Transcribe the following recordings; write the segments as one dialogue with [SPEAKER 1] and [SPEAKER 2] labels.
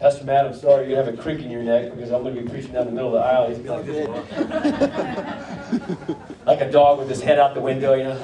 [SPEAKER 1] Pastor Matt, I'm sorry you're gonna have a crick in your neck because I'm gonna be preaching down the middle of the aisle. He's gonna be like this. like a dog with his head out the window, you know.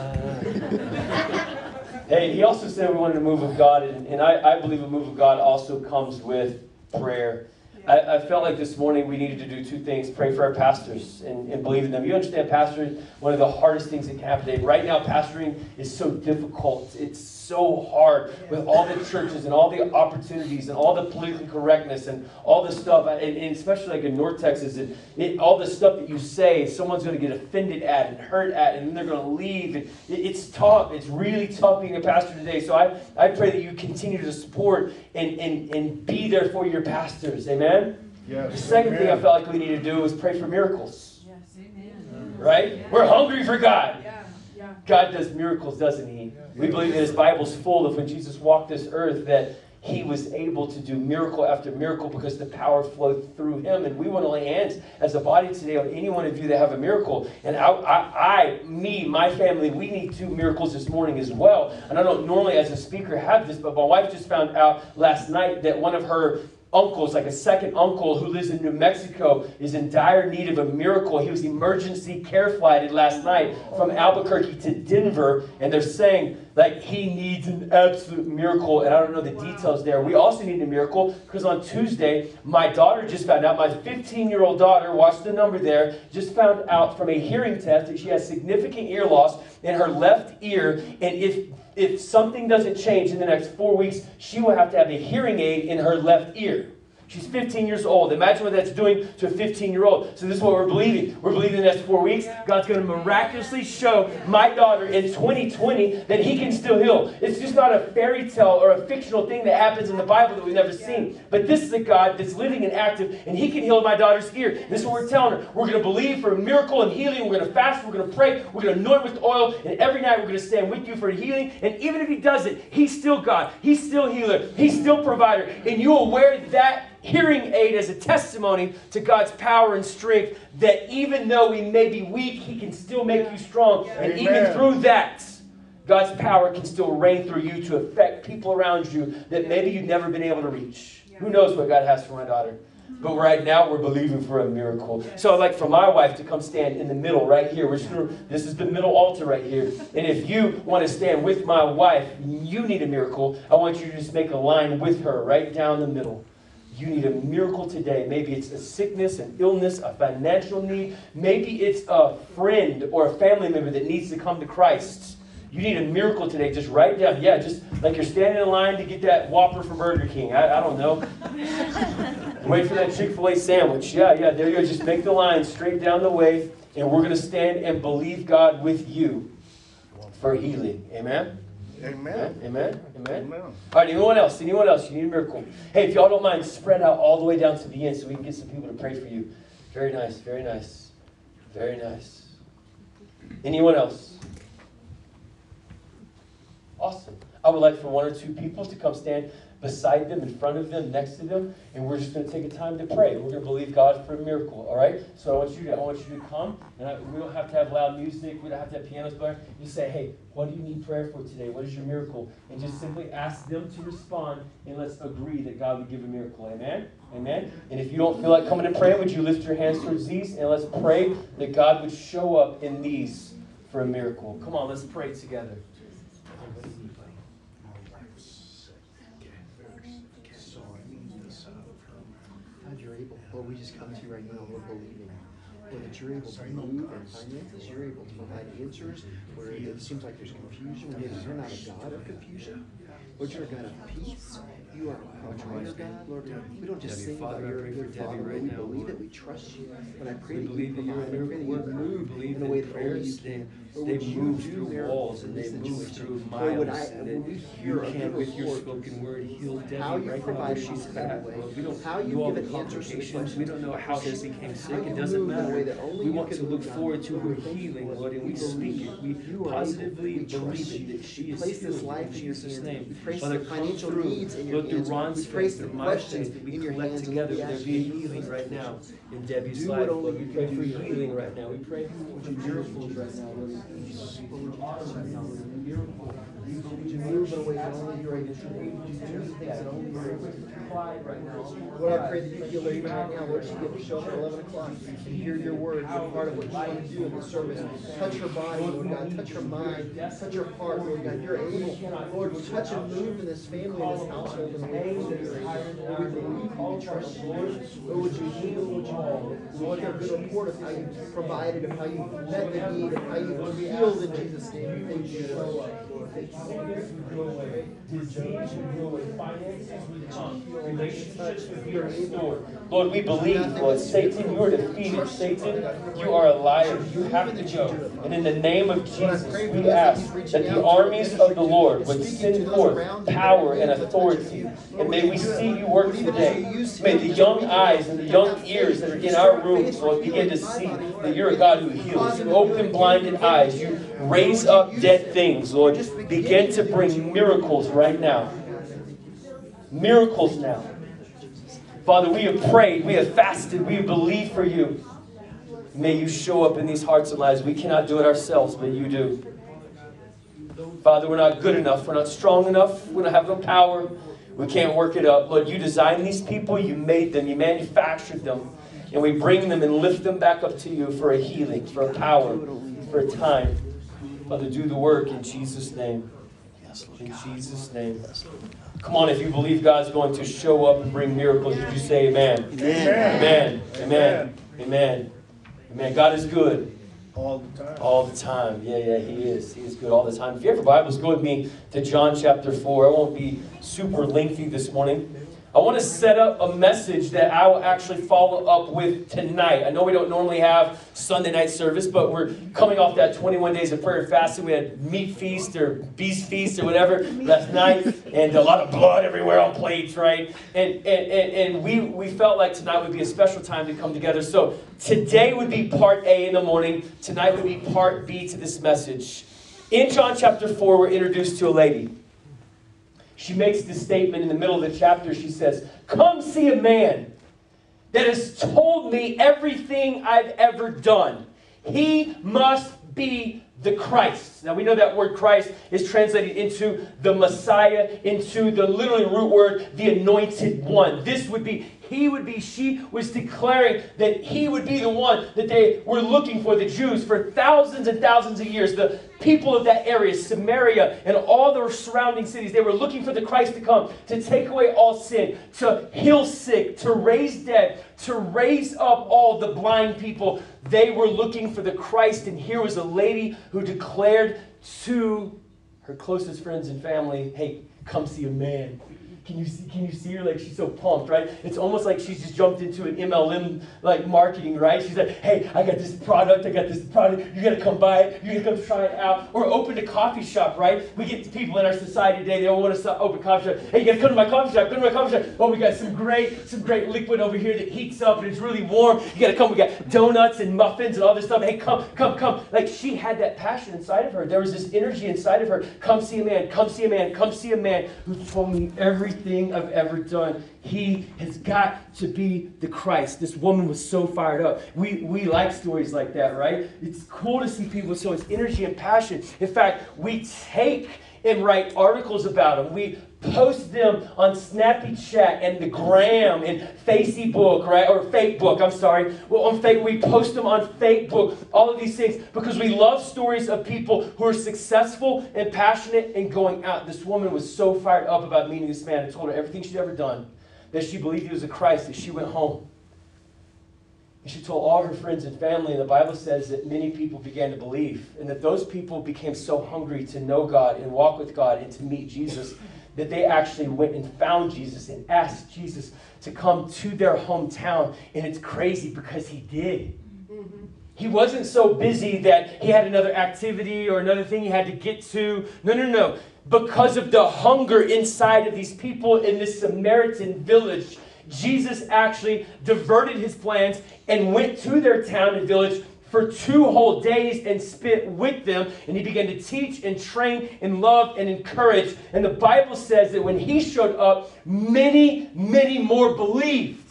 [SPEAKER 1] hey, he also said we wanted a move of God, and, and I, I believe a move of God also comes with prayer. I, I, felt like this morning we needed to do two things pray for our pastors and, and believe in them. You understand, pastoring, one of the hardest things that can happen today. Right now, pastoring is so difficult. It's so hard with all the churches and all the opportunities and all the political correctness and all the stuff, and, and especially like in North Texas, and it, all the stuff that you say, someone's going to get offended at and hurt at, and then they're going to leave. And it, it's tough. It's really tough being a pastor today. So I, I pray that you continue to support and, and, and be there for your pastors. Amen? Yes. The second Amen. thing I felt like we need to do is pray for miracles. Yes, Amen. Right? Yeah. We're hungry for God. God does miracles, doesn't He? We believe that His Bible's full of when Jesus walked this earth that He was able to do miracle after miracle because the power flowed through Him. And we want to lay hands as a body today on any one of you that have a miracle. And I, I, I, me, my family, we need two miracles this morning as well. And I don't normally, as a speaker, have this, but my wife just found out last night that one of her uncles, like a second uncle who lives in New Mexico, is in dire need of a miracle. He was emergency care flighted last night from Albuquerque to Denver, and they're saying like he needs an absolute miracle, and I don't know the details there. We also need a miracle because on Tuesday, my daughter just found out, my 15 year old daughter, watch the number there, just found out from a hearing test that she has significant ear loss in her left ear, and if if something doesn't change in the next four weeks, she will have to have a hearing aid in her left ear. She's 15 years old. Imagine what that's doing to a 15 year old. So, this is what we're believing. We're believing the next four weeks, God's going to miraculously show my daughter in 2020 that He can still heal. It's just not a fairy tale or a fictional thing that happens in the Bible that we've never seen. But this is a God that's living and active, and He can heal my daughter's ear. This is what we're telling her. We're going to believe for a miracle and healing. We're going to fast. We're going to pray. We're going to anoint with oil. And every night we're going to stand with you for healing. And even if He doesn't, He's still God. He's still healer. He's still provider. And you wear that hearing aid as a testimony to God's power and strength that even though we may be weak, He can still make you strong. And Amen. even through that, God's power can still reign through you to affect people around you that maybe you've never been able to reach. Who knows what God has for my daughter? But right now, we're believing for a miracle. So I'd like for my wife to come stand in the middle right here. We're just gonna, this is the middle altar right here. And if you want to stand with my wife, you need a miracle. I want you to just make a line with her right down the middle. You need a miracle today. Maybe it's a sickness, an illness, a financial need. Maybe it's a friend or a family member that needs to come to Christ. You need a miracle today. Just write down. Yeah, just like you're standing in line to get that Whopper from Burger King. I, I don't know. Wait for that Chick fil A sandwich. Yeah, yeah, there you go. Just make the line straight down the way, and we're going to stand and believe God with you for healing. Amen? Amen. Amen. Amen. All right, anyone else? Anyone else? You need a miracle. Hey, if y'all don't mind, spread out all the way down to the end so we can get some people to pray for you. Very nice. Very nice. Very nice. Anyone else? Awesome. I would like for one or two people to come stand beside them, in front of them, next to them, and we're just going to take a time to pray. We're going to believe God for a miracle. All right. So I want you to I want you to come, and I, we don't have to have loud music. We don't have to have pianos playing. You say, Hey, what do you need prayer for today? What is your miracle? And just simply ask them to respond, and let's agree that God would give a miracle. Amen. Amen. And if you don't feel like coming and praying, would you lift your hands towards these, and let's pray that God would show up in these for a miracle. Come on, let's pray together.
[SPEAKER 2] Lord, we just come to you right now, we're believing. Lord, that you're able to move in finances, you're able to provide answers where it seems like there's confusion. You're not a God of confusion. but you're a God of peace. You are a provider, God. Lord, we don't just sing about you're a good Father, we believe it, we trust you. But I pray that you provide, I pray that you move in a way that only you can.
[SPEAKER 1] They move through walls and they move through miles. And you can, with your spoken word, heal Debbie right now she's back. We don't how you know all the complications. We don't know how she became sick. It doesn't matter. We want to look forward to her healing, Lord, and we speak it. We positively believe it that she is healed in Jesus' name. Father, come through. Lord, through Ron's faith, through my faith, that we collect together. There be healing right now. in Debbie's life. Lord, we pray for your healing right now. We pray for miracles right now, you move in a way that only
[SPEAKER 2] you're able to do. things that only you're able. Lord, I pray that you heal her even right now, Lord, she get to show up at eleven o'clock and hear your word, be part of what you want to do in the service. Touch her body, Lord God, touch her mind, touch her heart, Lord God, you're able. Lord, touch and move in this family, in this household, in the ways that we believe you, we trust you. Lord, would you heal, would you, Lord, a good report of how you provided, of how you met the need, of how you healed in Jesus' name. Thank you.
[SPEAKER 1] Relationships would be restored. Lord, we believe, Lord, Satan, you are defeated. Satan, you are a liar. You have to go. And in the name of Jesus, we ask that the armies of the Lord would send forth power and authority. And may we see you work today. May the young eyes and the young ears that are in our rooms, Lord, begin to see that you're a God who heals. You open blinded eyes. You raise up dead things, Lord. Begin to bring miracles right now. Miracles now. Father, we have prayed, we have fasted, we have believed for you. May you show up in these hearts and lives. We cannot do it ourselves, but you do. Father, we're not good enough. We're not strong enough. We don't have no power. We can't work it up. Lord, you designed these people. You made them. You manufactured them. And we bring them and lift them back up to you for a healing, for a power, for a time. Father, do the work in Jesus' name. In Jesus' name. Come on, if you believe God's going to show up and bring miracles, would you say amen? Amen. Amen. Amen. Amen. God is good.
[SPEAKER 3] All the time.
[SPEAKER 1] All the time. Yeah, yeah, He is. He is good all the time. If you have your Bibles, go with me to John chapter 4. I won't be super lengthy this morning. I want to set up a message that I will actually follow up with tonight. I know we don't normally have Sunday night service, but we're coming off that 21 days of prayer and fasting. We had meat feast or beast feast or whatever last night, and a lot of blood everywhere on plates, right? And and, and, and we, we felt like tonight would be a special time to come together. So today would be part A in the morning. Tonight would be part B to this message. In John chapter 4, we're introduced to a lady. She makes this statement in the middle of the chapter. She says, Come see a man that has told me everything I've ever done. He must be the Christ. Now we know that word Christ is translated into the Messiah, into the literally root word, the anointed one. This would be, he would be, she was declaring that he would be the one that they were looking for, the Jews, for thousands and thousands of years. The people of that area, Samaria, and all the surrounding cities, they were looking for the Christ to come, to take away all sin, to heal sick, to raise dead, to raise up all the blind people. They were looking for the Christ, and here was a lady who declared to her closest friends and family, hey, come see a man. Can you see, can you see her? Like she's so pumped, right? It's almost like she's just jumped into an MLM like marketing, right? She's like, hey, I got this product, I got this product, you gotta come buy it, you gotta come try it out. Or open a coffee shop, right? We get people in our society today, they all want to open a coffee shop. Hey, you gotta come to my coffee shop, come to my coffee shop. Oh, we got some great, some great liquid over here that heats up and it's really warm. You gotta come, we got donuts and muffins and all this stuff. Hey, come, come, come. Like she had that passion inside of her. There was this energy inside of her. Come see a man, come see a man, come see a man who told me everything I've ever done. He has got to be the Christ. This woman was so fired up. We, we like stories like that, right? It's cool to see people with so much energy and passion. In fact, we take and write articles about them. We post them on Snappy Chat and the Gram and Facebook, right? Or Facebook, I'm sorry. Well, on fake, we post them on Facebook, all of these things, because we love stories of people who are successful and passionate and going out. This woman was so fired up about meeting this man and told her everything she'd ever done, that she believed he was a Christ, that she went home. And she told all her friends and family, and the Bible says that many people began to believe, and that those people became so hungry to know God and walk with God and to meet Jesus that they actually went and found Jesus and asked Jesus to come to their hometown. And it's crazy because he did. Mm-hmm. He wasn't so busy that he had another activity or another thing he had to get to. No, no, no. Because of the hunger inside of these people in this Samaritan village, Jesus actually diverted his plans and went to their town and village for two whole days and spent with them. And he began to teach and train and love and encourage. And the Bible says that when he showed up, many, many more believed.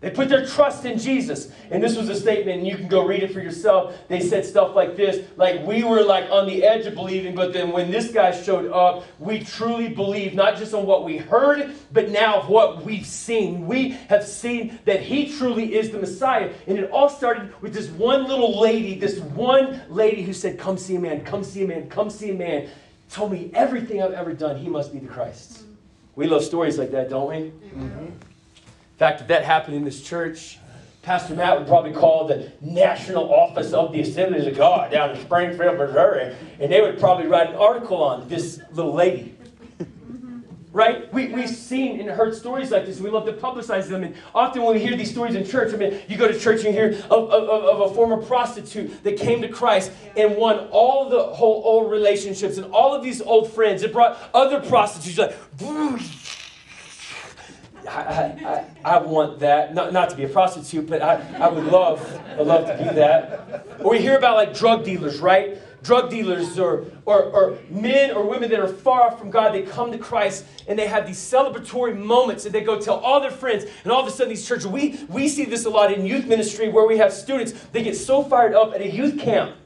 [SPEAKER 1] They put their trust in Jesus. And this was a statement, and you can go read it for yourself. They said stuff like this like, we were like on the edge of believing, but then when this guy showed up, we truly believed, not just on what we heard, but now of what we've seen. We have seen that he truly is the Messiah. And it all started with this one little lady, this one lady who said, Come see a man, come see a man, come see a man. Told me everything I've ever done, he must be the Christ. We love stories like that, don't we? Mm-hmm. Fact, if that happened in this church, Pastor Matt would probably call the National Office of the Assemblies of God down in Springfield, Missouri, and they would probably write an article on this little lady. Right? We, we've seen and heard stories like this. We love to publicize them. And often when we hear these stories in church, I mean, you go to church and you hear of, of, of a former prostitute that came to Christ and won all the whole old relationships and all of these old friends. It brought other prostitutes like, I, I, I, want that. Not, not to be a prostitute, but I, I would love, I'd love to be that. Or we hear about like drug dealers, right? Drug dealers or, or, or men or women that are far off from God, they come to Christ and they have these celebratory moments and they go tell all their friends. And all of a sudden, these churches, we, we see this a lot in youth ministry where we have students, they get so fired up at a youth camp.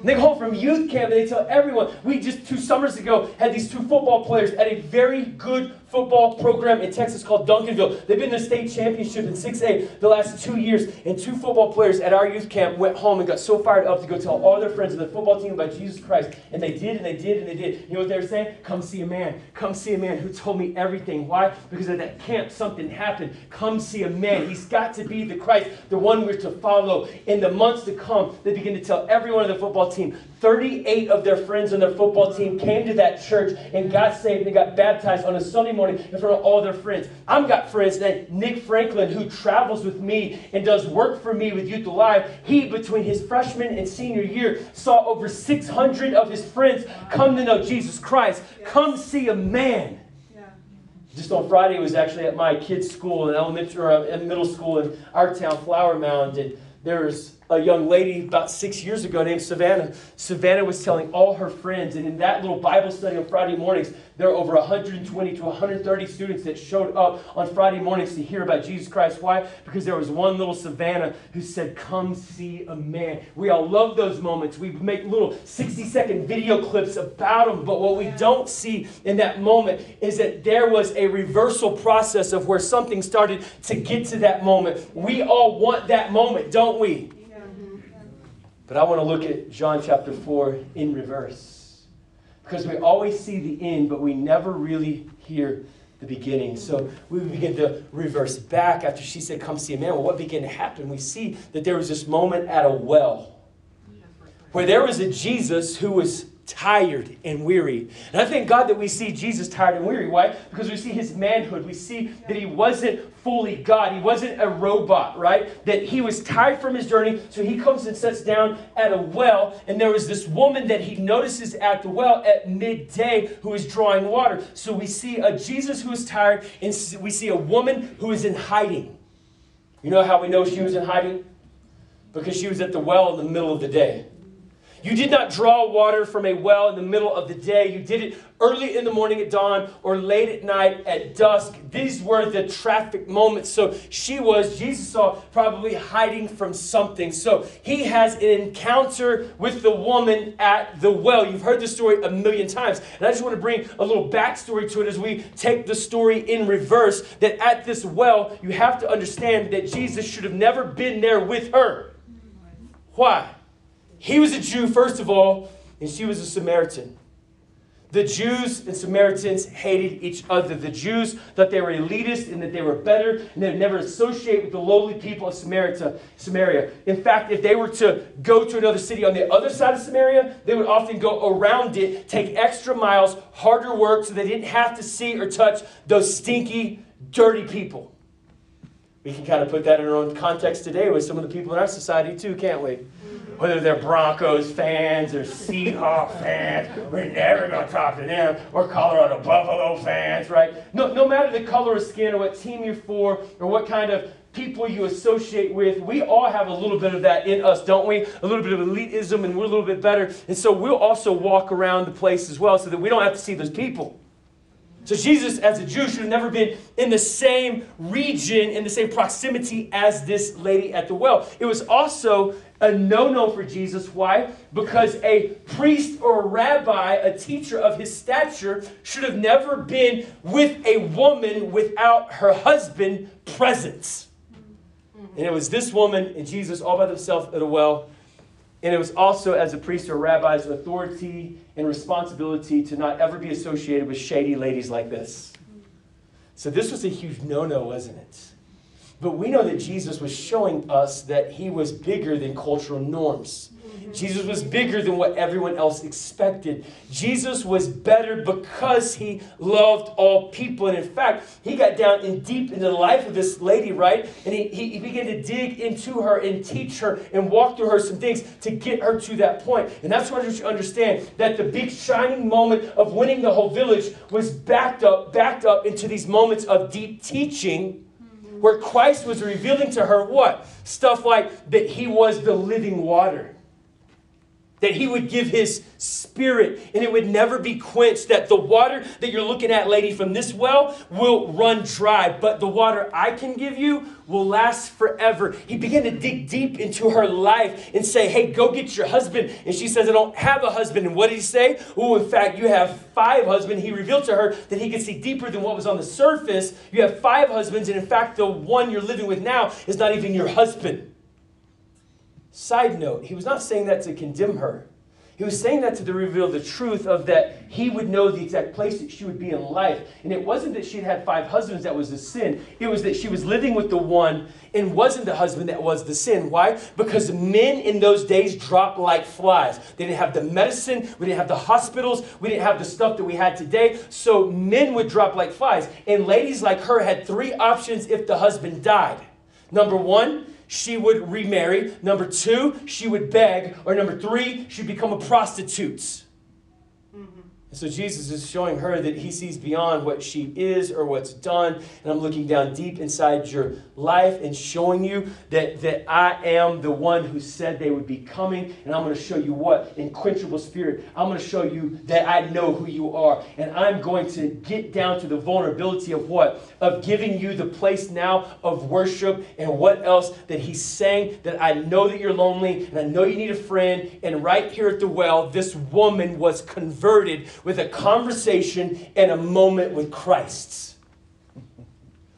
[SPEAKER 1] And they go home from youth camp and they tell everyone. We just two summers ago had these two football players at a very good football program in Texas called Duncanville. They've been to the state championship in 6A the last two years. And two football players at our youth camp went home and got so fired up to go tell all their friends of the football team about Jesus Christ. And they did, and they did, and they did. You know what they were saying? Come see a man. Come see a man who told me everything. Why? Because at that camp something happened. Come see a man. He's got to be the Christ, the one we're to follow. In the months to come, they begin to tell everyone on the football team. 38 of their friends on their football team came to that church and got saved and got baptized on a Sunday morning in front of all their friends. I've got friends named Nick Franklin who travels with me and does work for me with Youth Alive. He, between his freshman and senior year, saw over 600 of his friends come to know Jesus Christ. Come see a man. Just on Friday, was actually at my kids' school in elementary or uh, middle school in our town, Flower Mound, and there was a young lady about six years ago named Savannah. Savannah was telling all her friends, and in that little Bible study on Friday mornings, there are over 120 to 130 students that showed up on Friday mornings to hear about Jesus Christ. Why? Because there was one little Savannah who said, Come see a man. We all love those moments. We make little 60 second video clips about them, but what we don't see in that moment is that there was a reversal process of where something started to get to that moment. We all want that moment, don't we? But I want to look at John chapter 4 in reverse. Because we always see the end, but we never really hear the beginning. So we begin to reverse back after she said, Come see a man. Well, what began to happen? We see that there was this moment at a well where there was a Jesus who was tired and weary. And I thank God that we see Jesus tired and weary. Why? Because we see his manhood. We see that he wasn't fully God. He wasn't a robot, right? That he was tired from his journey. So he comes and sits down at a well. And there was this woman that he notices at the well at midday who is drawing water. So we see a Jesus who is tired, and we see a woman who is in hiding. You know how we know she was in hiding? Because she was at the well in the middle of the day. You did not draw water from a well in the middle of the day. You did it early in the morning at dawn or late at night at dusk. These were the traffic moments. So she was, Jesus saw, probably hiding from something. So he has an encounter with the woman at the well. You've heard the story a million times. And I just want to bring a little backstory to it as we take the story in reverse. That at this well, you have to understand that Jesus should have never been there with her. Why? He was a Jew, first of all, and she was a Samaritan. The Jews and Samaritans hated each other. The Jews thought they were elitist and that they were better, and they would never associate with the lowly people of Samaria. Samaria. In fact, if they were to go to another city on the other side of Samaria, they would often go around it, take extra miles, harder work, so they didn't have to see or touch those stinky, dirty people. We can kind of put that in our own context today with some of the people in our society, too, can't we? Whether they're Broncos fans or Seahawks fans, we're never going to talk to them, or Colorado Buffalo fans, right? No, no matter the color of skin or what team you're for or what kind of people you associate with, we all have a little bit of that in us, don't we? A little bit of elitism, and we're a little bit better. And so we'll also walk around the place as well so that we don't have to see those people. So Jesus, as a Jew, should have never been in the same region, in the same proximity as this lady at the well. It was also a no no for Jesus. Why? Because a priest or a rabbi, a teacher of his stature, should have never been with a woman without her husband presence. And it was this woman and Jesus all by themselves at a well. And it was also, as a priest or rabbi's authority and responsibility to not ever be associated with shady ladies like this. So this was a huge no no, wasn't it? But we know that Jesus was showing us that he was bigger than cultural norms. Mm-hmm. Jesus was bigger than what everyone else expected. Jesus was better because he loved all people. And in fact, he got down in deep into the life of this lady, right? And he, he, began to dig into her and teach her and walk through her some things to get her to that point. And that's what you should understand that the big shining moment of winning the whole village was backed up, backed up into these moments of deep teaching where Christ was revealing to her what? Stuff like that he was the living water that he would give his spirit and it would never be quenched that the water that you're looking at lady from this well will run dry but the water i can give you will last forever. He began to dig deep into her life and say hey go get your husband. And she says i don't have a husband. And what did he say? Oh in fact you have five husbands. He revealed to her that he could see deeper than what was on the surface. You have five husbands and in fact the one you're living with now is not even your husband Side note, he was not saying that to condemn her. He was saying that to reveal the truth of that he would know the exact place that she would be in life. And it wasn't that she'd had five husbands that was the sin. It was that she was living with the one and wasn't the husband that was the sin. Why? Because men in those days dropped like flies. They didn't have the medicine, we didn't have the hospitals, we didn't have the stuff that we had today. So men would drop like flies. And ladies like her had three options if the husband died. Number one, she would remarry. Number two, she would beg. Or number three, she'd become a prostitute. And so Jesus is showing her that he sees beyond what she is or what's done. And I'm looking down deep inside your life and showing you that, that I am the one who said they would be coming. And I'm going to show you what? Inquenchable spirit. I'm going to show you that I know who you are. And I'm going to get down to the vulnerability of what? Of giving you the place now of worship and what else that he's saying that I know that you're lonely and I know you need a friend. And right here at the well, this woman was converted with a conversation and a moment with Christ.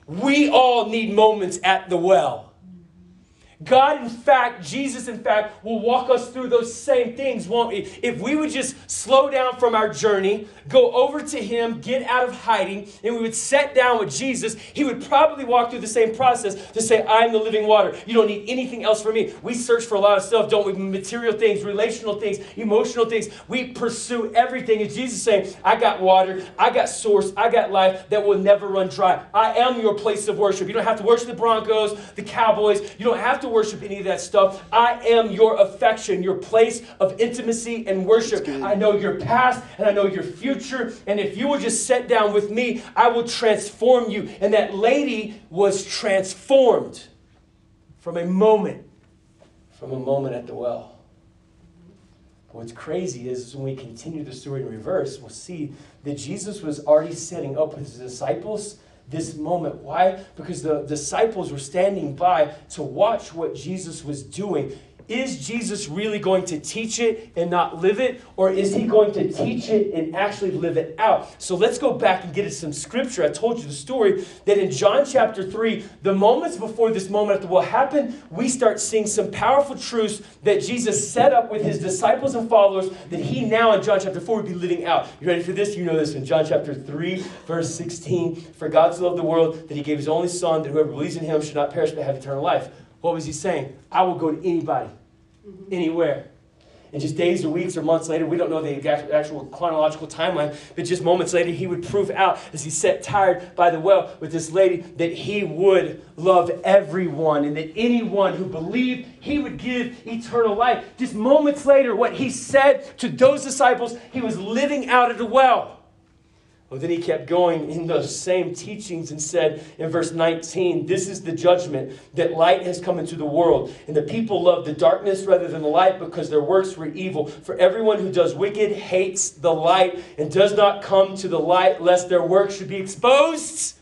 [SPEAKER 1] We all need moments at the well. God, in fact, Jesus, in fact, will walk us through those same things, won't he? If we would just slow down from our journey, go over to Him, get out of hiding, and we would sit down with Jesus, He would probably walk through the same process to say, I'm the living water. You don't need anything else from me. We search for a lot of stuff, don't we? Material things, relational things, emotional things. We pursue everything. And Jesus saying, I got water, I got source, I got life that will never run dry. I am your place of worship. You don't have to worship the Broncos, the Cowboys. You don't have to worship any of that stuff. I am your affection, your place of intimacy and worship. I know your past and I know your future. And if you will just sit down with me, I will transform you. And that lady was transformed from a moment, from a moment at the well. What's crazy is when we continue the story in reverse, we'll see that Jesus was already setting up with his disciples this moment. Why? Because the disciples were standing by to watch what Jesus was doing. Is Jesus really going to teach it and not live it? Or is he going to teach it and actually live it out? So let's go back and get into some scripture. I told you the story that in John chapter 3, the moments before this moment at what happened, we start seeing some powerful truths that Jesus set up with his disciples and followers that he now in John chapter 4 would be living out. You ready for this? You know this in John chapter 3, verse 16. For God so loved the world that he gave his only son that whoever believes in him should not perish but have eternal life. What was he saying? I will go to anybody mm-hmm. anywhere. And just days or weeks or months later, we don't know the actual chronological timeline, but just moments later, he would prove out as he sat tired by the well with this lady that he would love everyone and that anyone who believed he would give eternal life. Just moments later, what he said to those disciples, he was living out at the well. Well, then he kept going in those same teachings and said in verse 19, This is the judgment that light has come into the world, and the people love the darkness rather than the light because their works were evil. For everyone who does wicked hates the light and does not come to the light, lest their works should be exposed.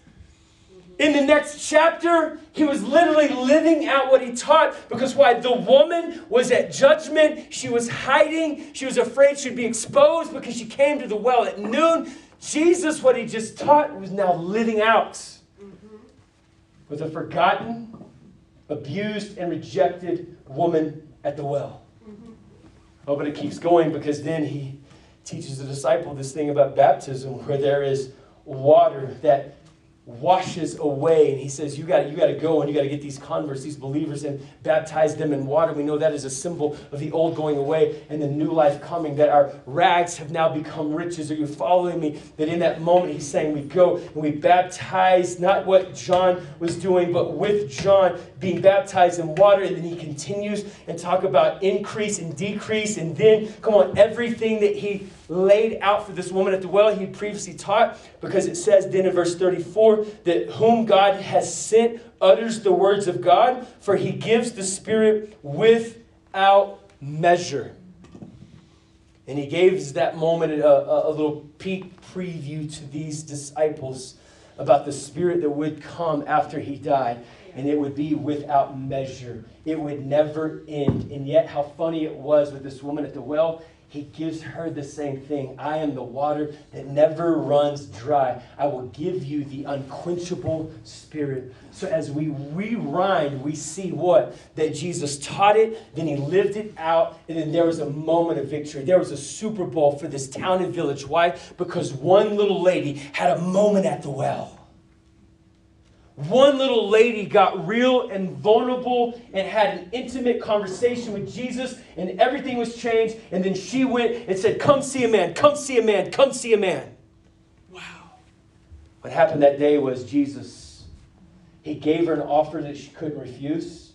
[SPEAKER 1] In the next chapter, he was literally living out what he taught because why? The woman was at judgment. She was hiding. She was afraid she'd be exposed because she came to the well at noon. Jesus, what he just taught, was now living out with a forgotten, abused, and rejected woman at the well. Oh, but it keeps going because then he teaches the disciple this thing about baptism where there is water that washes away and he says you got you got to go and you got to get these converts these believers and baptize them in water. We know that is a symbol of the old going away and the new life coming that our rags have now become riches. Are you following me? That in that moment he's saying we go and we baptize not what john was doing but with john being baptized in water and then he continues and talk about increase and decrease and then come on everything that he laid out for this woman at the well he previously taught because it says then in verse 34 that whom God has sent utters the words of God, for he gives the Spirit without measure. And he gives that moment a, a, a, little peek preview to these disciples about the Spirit that would come after he died. And it would be without measure. It would never end. And yet, how funny it was with this woman at the well he gives her the same thing. I am the water that never runs dry. I will give you the unquenchable spirit. So as we rewind, we see what? That Jesus taught it, then he lived it out, and then there was a moment of victory. There was a Super Bowl for this town and village. Why? Because one little lady had a moment at the well. One little lady got real and vulnerable and had an intimate conversation with Jesus, and everything was changed. And then she went and said, Come see a man, come see a man, come see a man. Wow. What happened that day was Jesus, he gave her an offer that she couldn't refuse,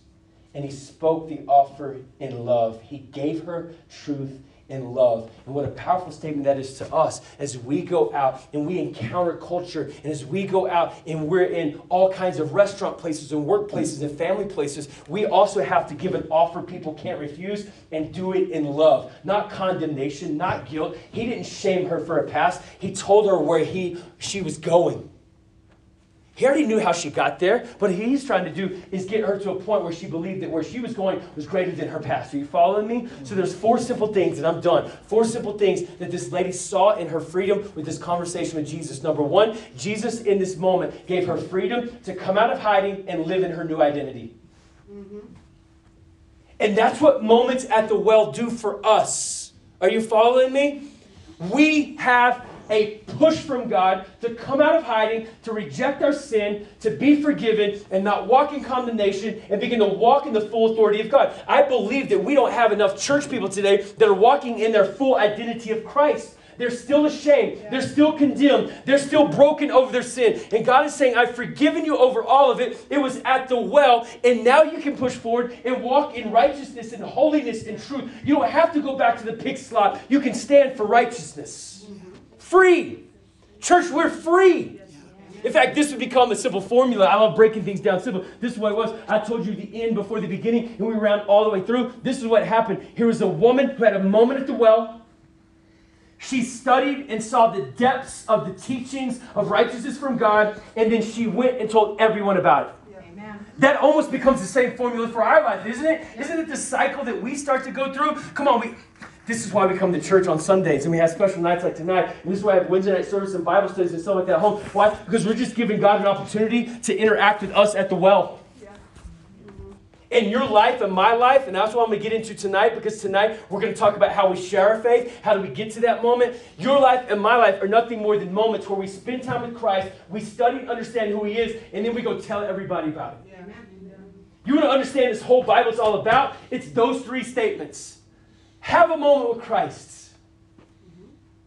[SPEAKER 1] and he spoke the offer in love. He gave her truth in love. And what a powerful statement that is to us as we go out and we encounter culture and as we go out and we're in all kinds of restaurant places and workplaces and family places, we also have to give an offer people can't refuse and do it in love. Not condemnation, not guilt. He didn't shame her for a past. He told her where he she was going. He already knew how she got there, but what he's trying to do is get her to a point where she believed that where she was going was greater than her past. Are you following me? So there's four simple things, and I'm done. Four simple things that this lady saw in her freedom with this conversation with Jesus. Number one, Jesus in this moment gave her freedom to come out of hiding and live in her new identity. Mm-hmm. And that's what moments at the well do for us. Are you following me? We have a push from God to come out of hiding, to reject our sin, to be forgiven, and not walk in condemnation and begin to walk in the full authority of God. I believe that we don't have enough church people today that are walking in their full identity of Christ. They're still ashamed. They're still condemned. They're still broken over their sin. And God is saying, I've forgiven you over all of it. It was at the well. And now you can push forward and walk in righteousness and holiness and truth. You don't have to go back to the pig slot. You can stand for righteousness mm-hmm. Free. Church, we're free. In fact, this would become a simple formula. I love breaking things down simple. This is what it was. I told you the end before the beginning, and we ran all the way through. This is what happened. Here was a woman who had a moment at the well. She studied and saw the depths of the teachings of righteousness from God, and then she went and told everyone about it. That almost becomes the same formula for our life, isn't it? Isn't it the cycle that we start to go through? Come on, we this is why we come to church on Sundays and we have special nights like tonight. And this is why I have Wednesday night service and Bible studies and stuff like that at home. Why? Because we're just giving God an opportunity to interact with us at the well. Yeah. In your life and my life, and that's what I'm going to get into tonight because tonight we're going to talk about how we share our faith. How do we get to that moment? Your life and my life are nothing more than moments where we spend time with Christ, we study and understand who He is, and then we go tell everybody about it. Yeah. You want to understand this whole Bible is all about? It's those three statements. Have a moment with Christ.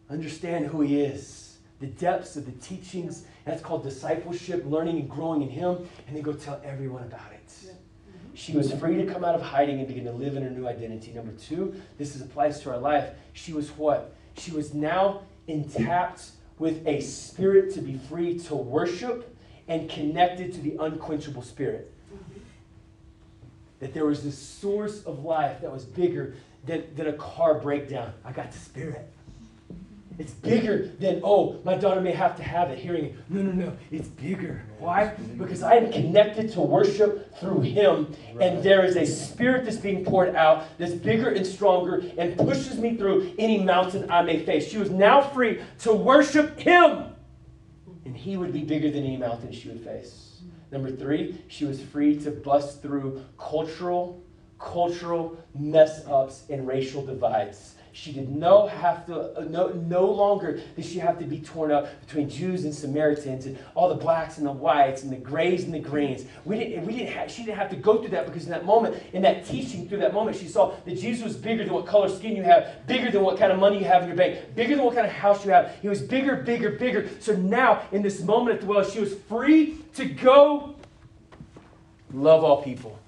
[SPEAKER 1] Understand who He is, the depths of the teachings. That's called discipleship, learning and growing in Him, and then go tell everyone about it. Mm-hmm. She was free to come out of hiding and begin to live in her new identity. Number two, this is, applies to our life. She was what? She was now intact with a spirit to be free to worship and connected to the unquenchable spirit. Mm-hmm. That there was this source of life that was bigger than, than a car breakdown. I got the spirit. It's bigger than, oh, my daughter may have to have it, hearing it. No, no, no. It's bigger. Why? Because I am connected to worship through Him, and there is a spirit that's being poured out that's bigger and stronger and pushes me through any mountain I may face. She was now free to worship Him, and He would be bigger than any mountain she would face. Number three, she was free to bust through cultural, cultural mess ups and racial divides. She did no have to uh, no no longer did she have to be torn up between Jews and Samaritans and all the blacks and the whites and the grays and the greens. We didn't we didn't have, she didn't have to go through that because in that moment in that teaching through that moment she saw that Jesus was bigger than what color skin you have, bigger than what kind of money you have in your bank, bigger than what kind of house you have. He was bigger, bigger, bigger. So now in this moment at the well, she was free to go love all people.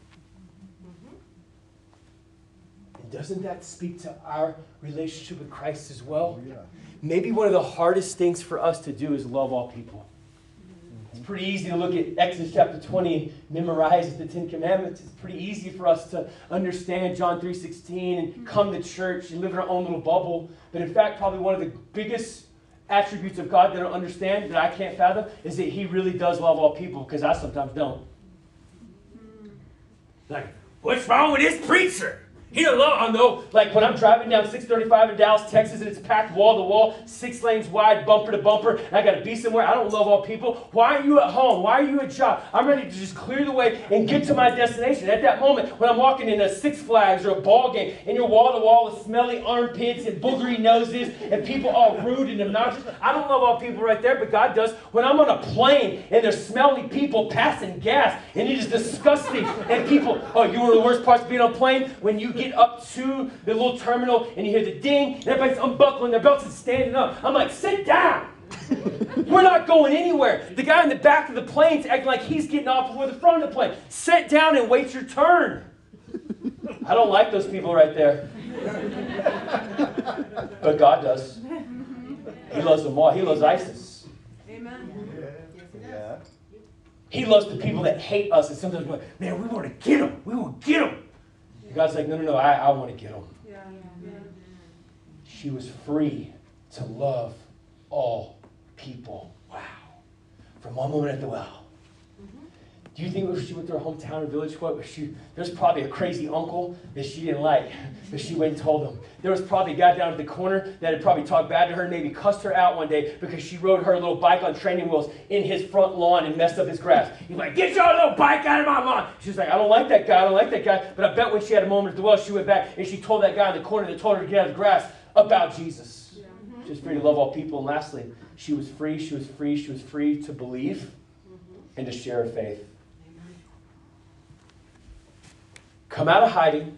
[SPEAKER 1] Doesn't that speak to our relationship with Christ as well? Oh, yeah. Maybe one of the hardest things for us to do is love all people. Mm-hmm. It's pretty easy to look at Exodus chapter 20 and memorize the Ten Commandments. It's pretty easy for us to understand John 3.16 and mm-hmm. come to church and live in our own little bubble. But in fact, probably one of the biggest attributes of God that I don't understand, that I can't fathom, is that He really does love all people, because I sometimes don't. Mm-hmm. Like, what's wrong with this preacher? He don't I know, like when I'm driving down 635 in Dallas, Texas, and it's packed wall to wall, six lanes wide, bumper to bumper, and I got to be somewhere. I don't love all people. Why are you at home? Why are you at job? I'm ready to just clear the way and get to my destination. At that moment, when I'm walking in a Six Flags or a ball game, and you're wall to wall with smelly armpits and boogery noses, and people all rude and obnoxious, I don't love all people right there, but God does. When I'm on a plane and there's smelly people passing gas, and it is disgusting, and people, oh, you were the worst part of being on a plane? When you get up to the little terminal and you hear the ding, and everybody's unbuckling their belts and standing up. I'm like, sit down. We're not going anywhere. The guy in the back of the plane's acting like he's getting off before the front of the plane. Sit down and wait your turn. I don't like those people right there. But God does. He loves them all. He loves ISIS. Amen. Yeah. He loves the people that hate us and sometimes we're like, man, we want to get them. We will get them. God's like, no, no, no, I, I want to get them. Yeah, yeah. She was free to love all people. Wow. From one moment at the well. Do you think when she went to her hometown or village, what she? There's probably a crazy uncle that she didn't like, but she went and told him. There was probably a guy down at the corner that had probably talked bad to her, maybe cussed her out one day because she rode her little bike on training wheels in his front lawn and messed up his grass. He's like, "Get your little bike out of my lawn!" She's like, "I don't like that guy. I don't like that guy." But I bet when she had a moment at the well, she went back and she told that guy in the corner that told her to get out of the grass about Jesus. Yeah. Mm-hmm. She was free to love all people, and lastly, she was free. She was free. She was free to believe and to share her faith. Come out of hiding,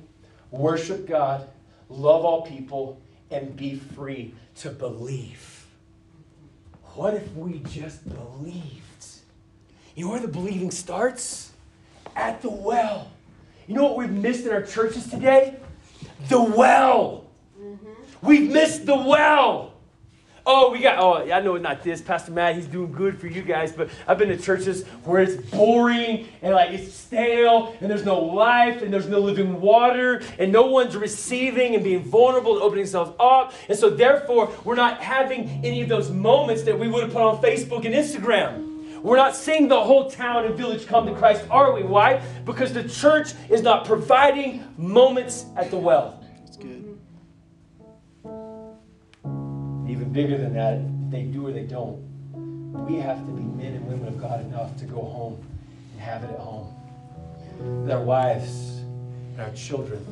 [SPEAKER 1] worship God, love all people, and be free to believe. What if we just believed? You know where the believing starts? At the well. You know what we've missed in our churches today? The well. Mm-hmm. We've missed the well. Oh, we got, oh, I know it's not this. Pastor Matt, he's doing good for you guys, but I've been to churches where it's boring and like it's stale and there's no life and there's no living water and no one's receiving and being vulnerable and opening themselves up. And so, therefore, we're not having any of those moments that we would have put on Facebook and Instagram. We're not seeing the whole town and village come to Christ, are we? Why? Because the church is not providing moments at the well. Bigger than that, they do or they don't. We have to be men and women of God enough to go home and have it at home. With our wives and our children.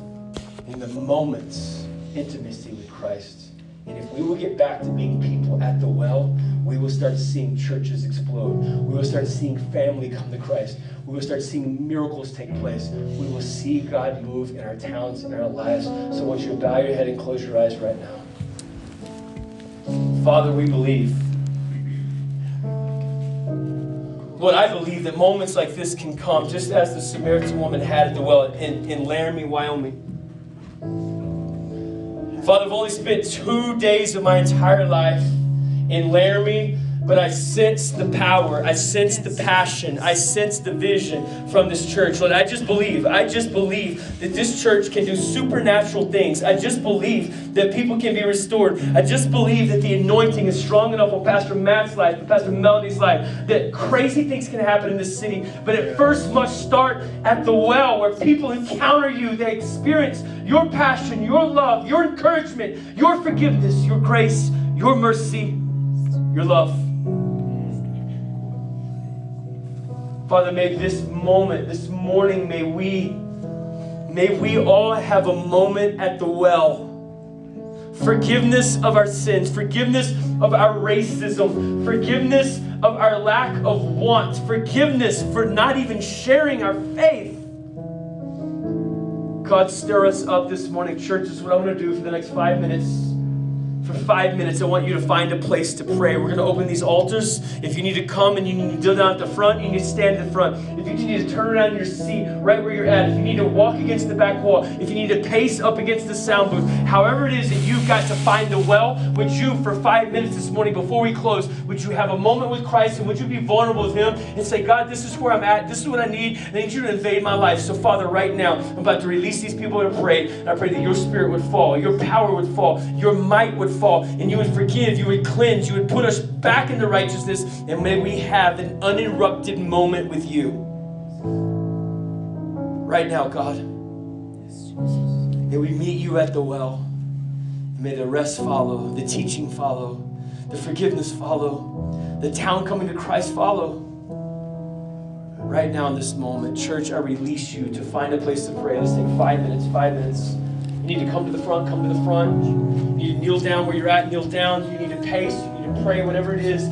[SPEAKER 1] In the moments, intimacy with Christ. And if we will get back to being people at the well, we will start seeing churches explode. We will start seeing family come to Christ. We will start seeing miracles take place. We will see God move in our towns and our lives. So I you bow your head and close your eyes right now. Father, we believe. Lord, I believe that moments like this can come just as the Samaritan woman had at the well in, in Laramie, Wyoming. Father, I've only spent two days of my entire life in Laramie, but I sense the power. I sense the passion. I sense the vision from this church. Lord, I just believe, I just believe that this church can do supernatural things. I just believe that people can be restored. I just believe that the anointing is strong enough on Pastor Matt's life, and Pastor Melanie's life, that crazy things can happen in this city. But it first must start at the well where people encounter you, they experience your passion, your love, your encouragement, your forgiveness, your grace, your mercy, your love. Father, may this moment, this morning, may we, may we all have a moment at the well. Forgiveness of our sins, forgiveness of our racism, forgiveness of our lack of want, forgiveness for not even sharing our faith. God, stir us up this morning. Church, is what I'm going to do for the next five minutes for five minutes, I want you to find a place to pray. We're going to open these altars. If you need to come and you need to kneel down at the front, you need to stand at the front. If you need to turn around your seat right where you're at, if you need to walk against the back wall, if you need to pace up against the sound booth, however it is that you've got to find the well, would you, for five minutes this morning before we close, would you have a moment with Christ and would you be vulnerable with Him and say, God, this is where I'm at. This is what I need. I need you to invade my life. So, Father, right now, I'm about to release these people to pray. And I pray that your spirit would fall, your power would fall, your might would fall, and you would forgive, you would cleanse, you would put us back into righteousness, and may we have an uninterrupted moment with you. Right now, God. May we meet you at the well. May the rest follow, the teaching follow, the forgiveness follow, the town coming to Christ follow. Right now in this moment, church, I release you to find a place to pray. Let's take five minutes, five minutes. You need to come to the front, come to the front. You need to kneel down where you're at, kneel down. You need to pace, you need to pray, whatever it is.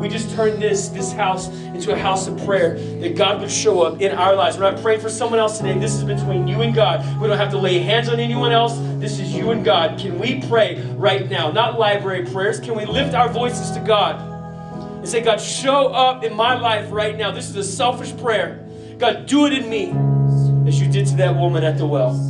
[SPEAKER 1] We just turn this, this house into a house of prayer that God would show up in our lives. We're not praying for someone else today. This is between you and God. We don't have to lay hands on anyone else. This is you and God. Can we pray right now? Not library prayers. Can we lift our voices to God and say, God, show up in my life right now? This is a selfish prayer. God, do it in me as you did to that woman at the well.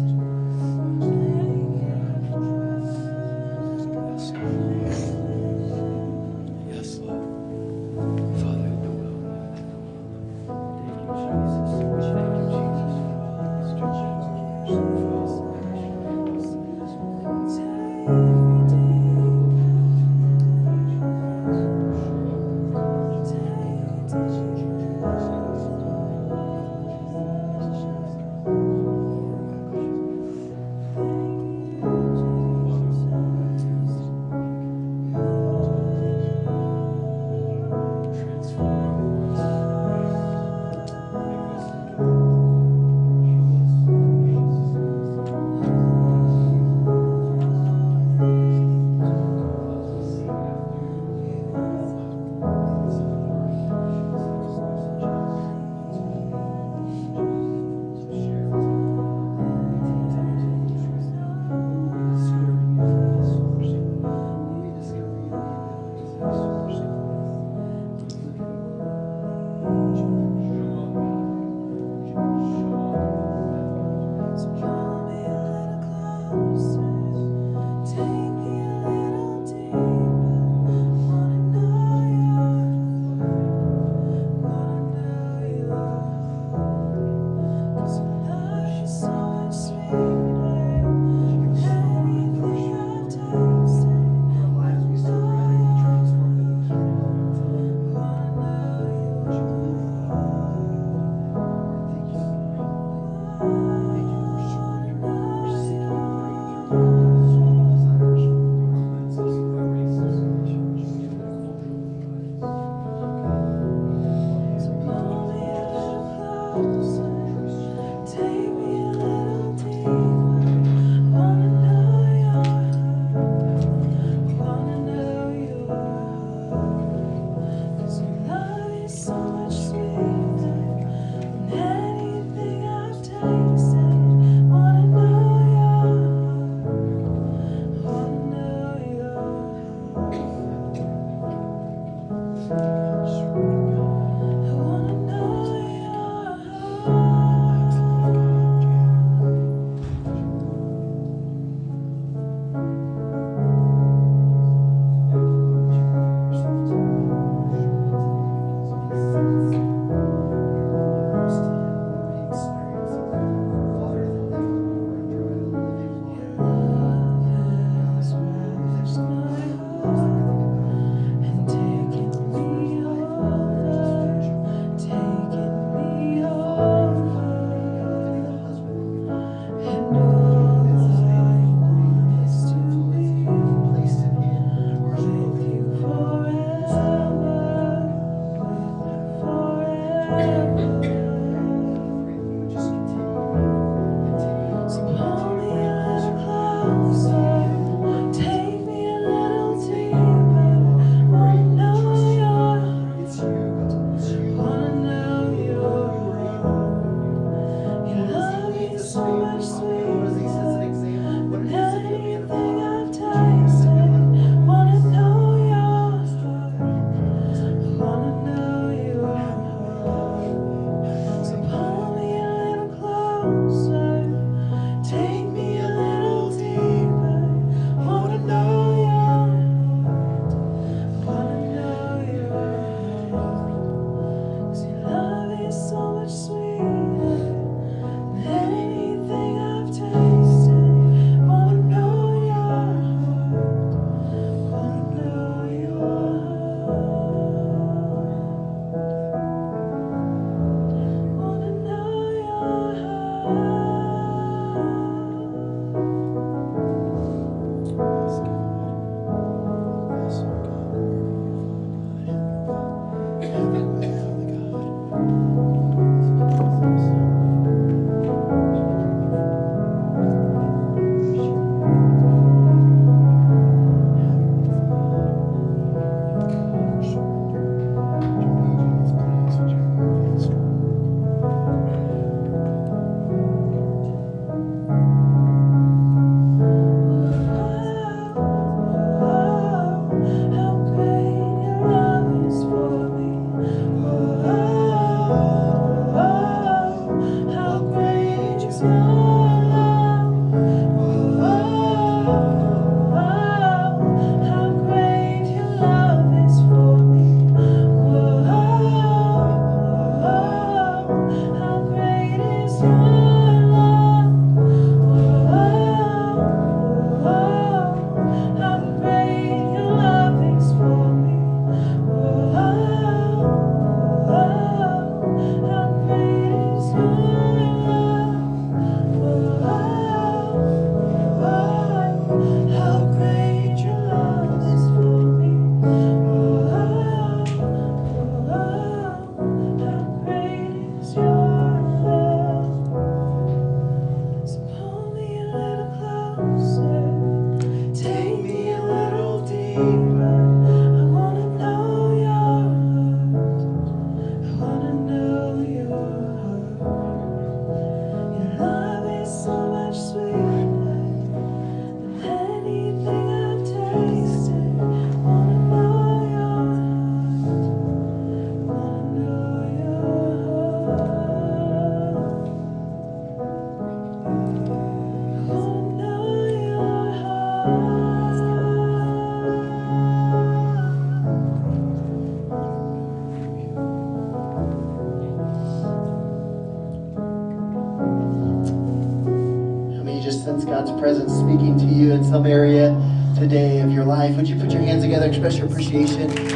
[SPEAKER 2] in some area today of your life. Would you put your hands together, express your appreciation?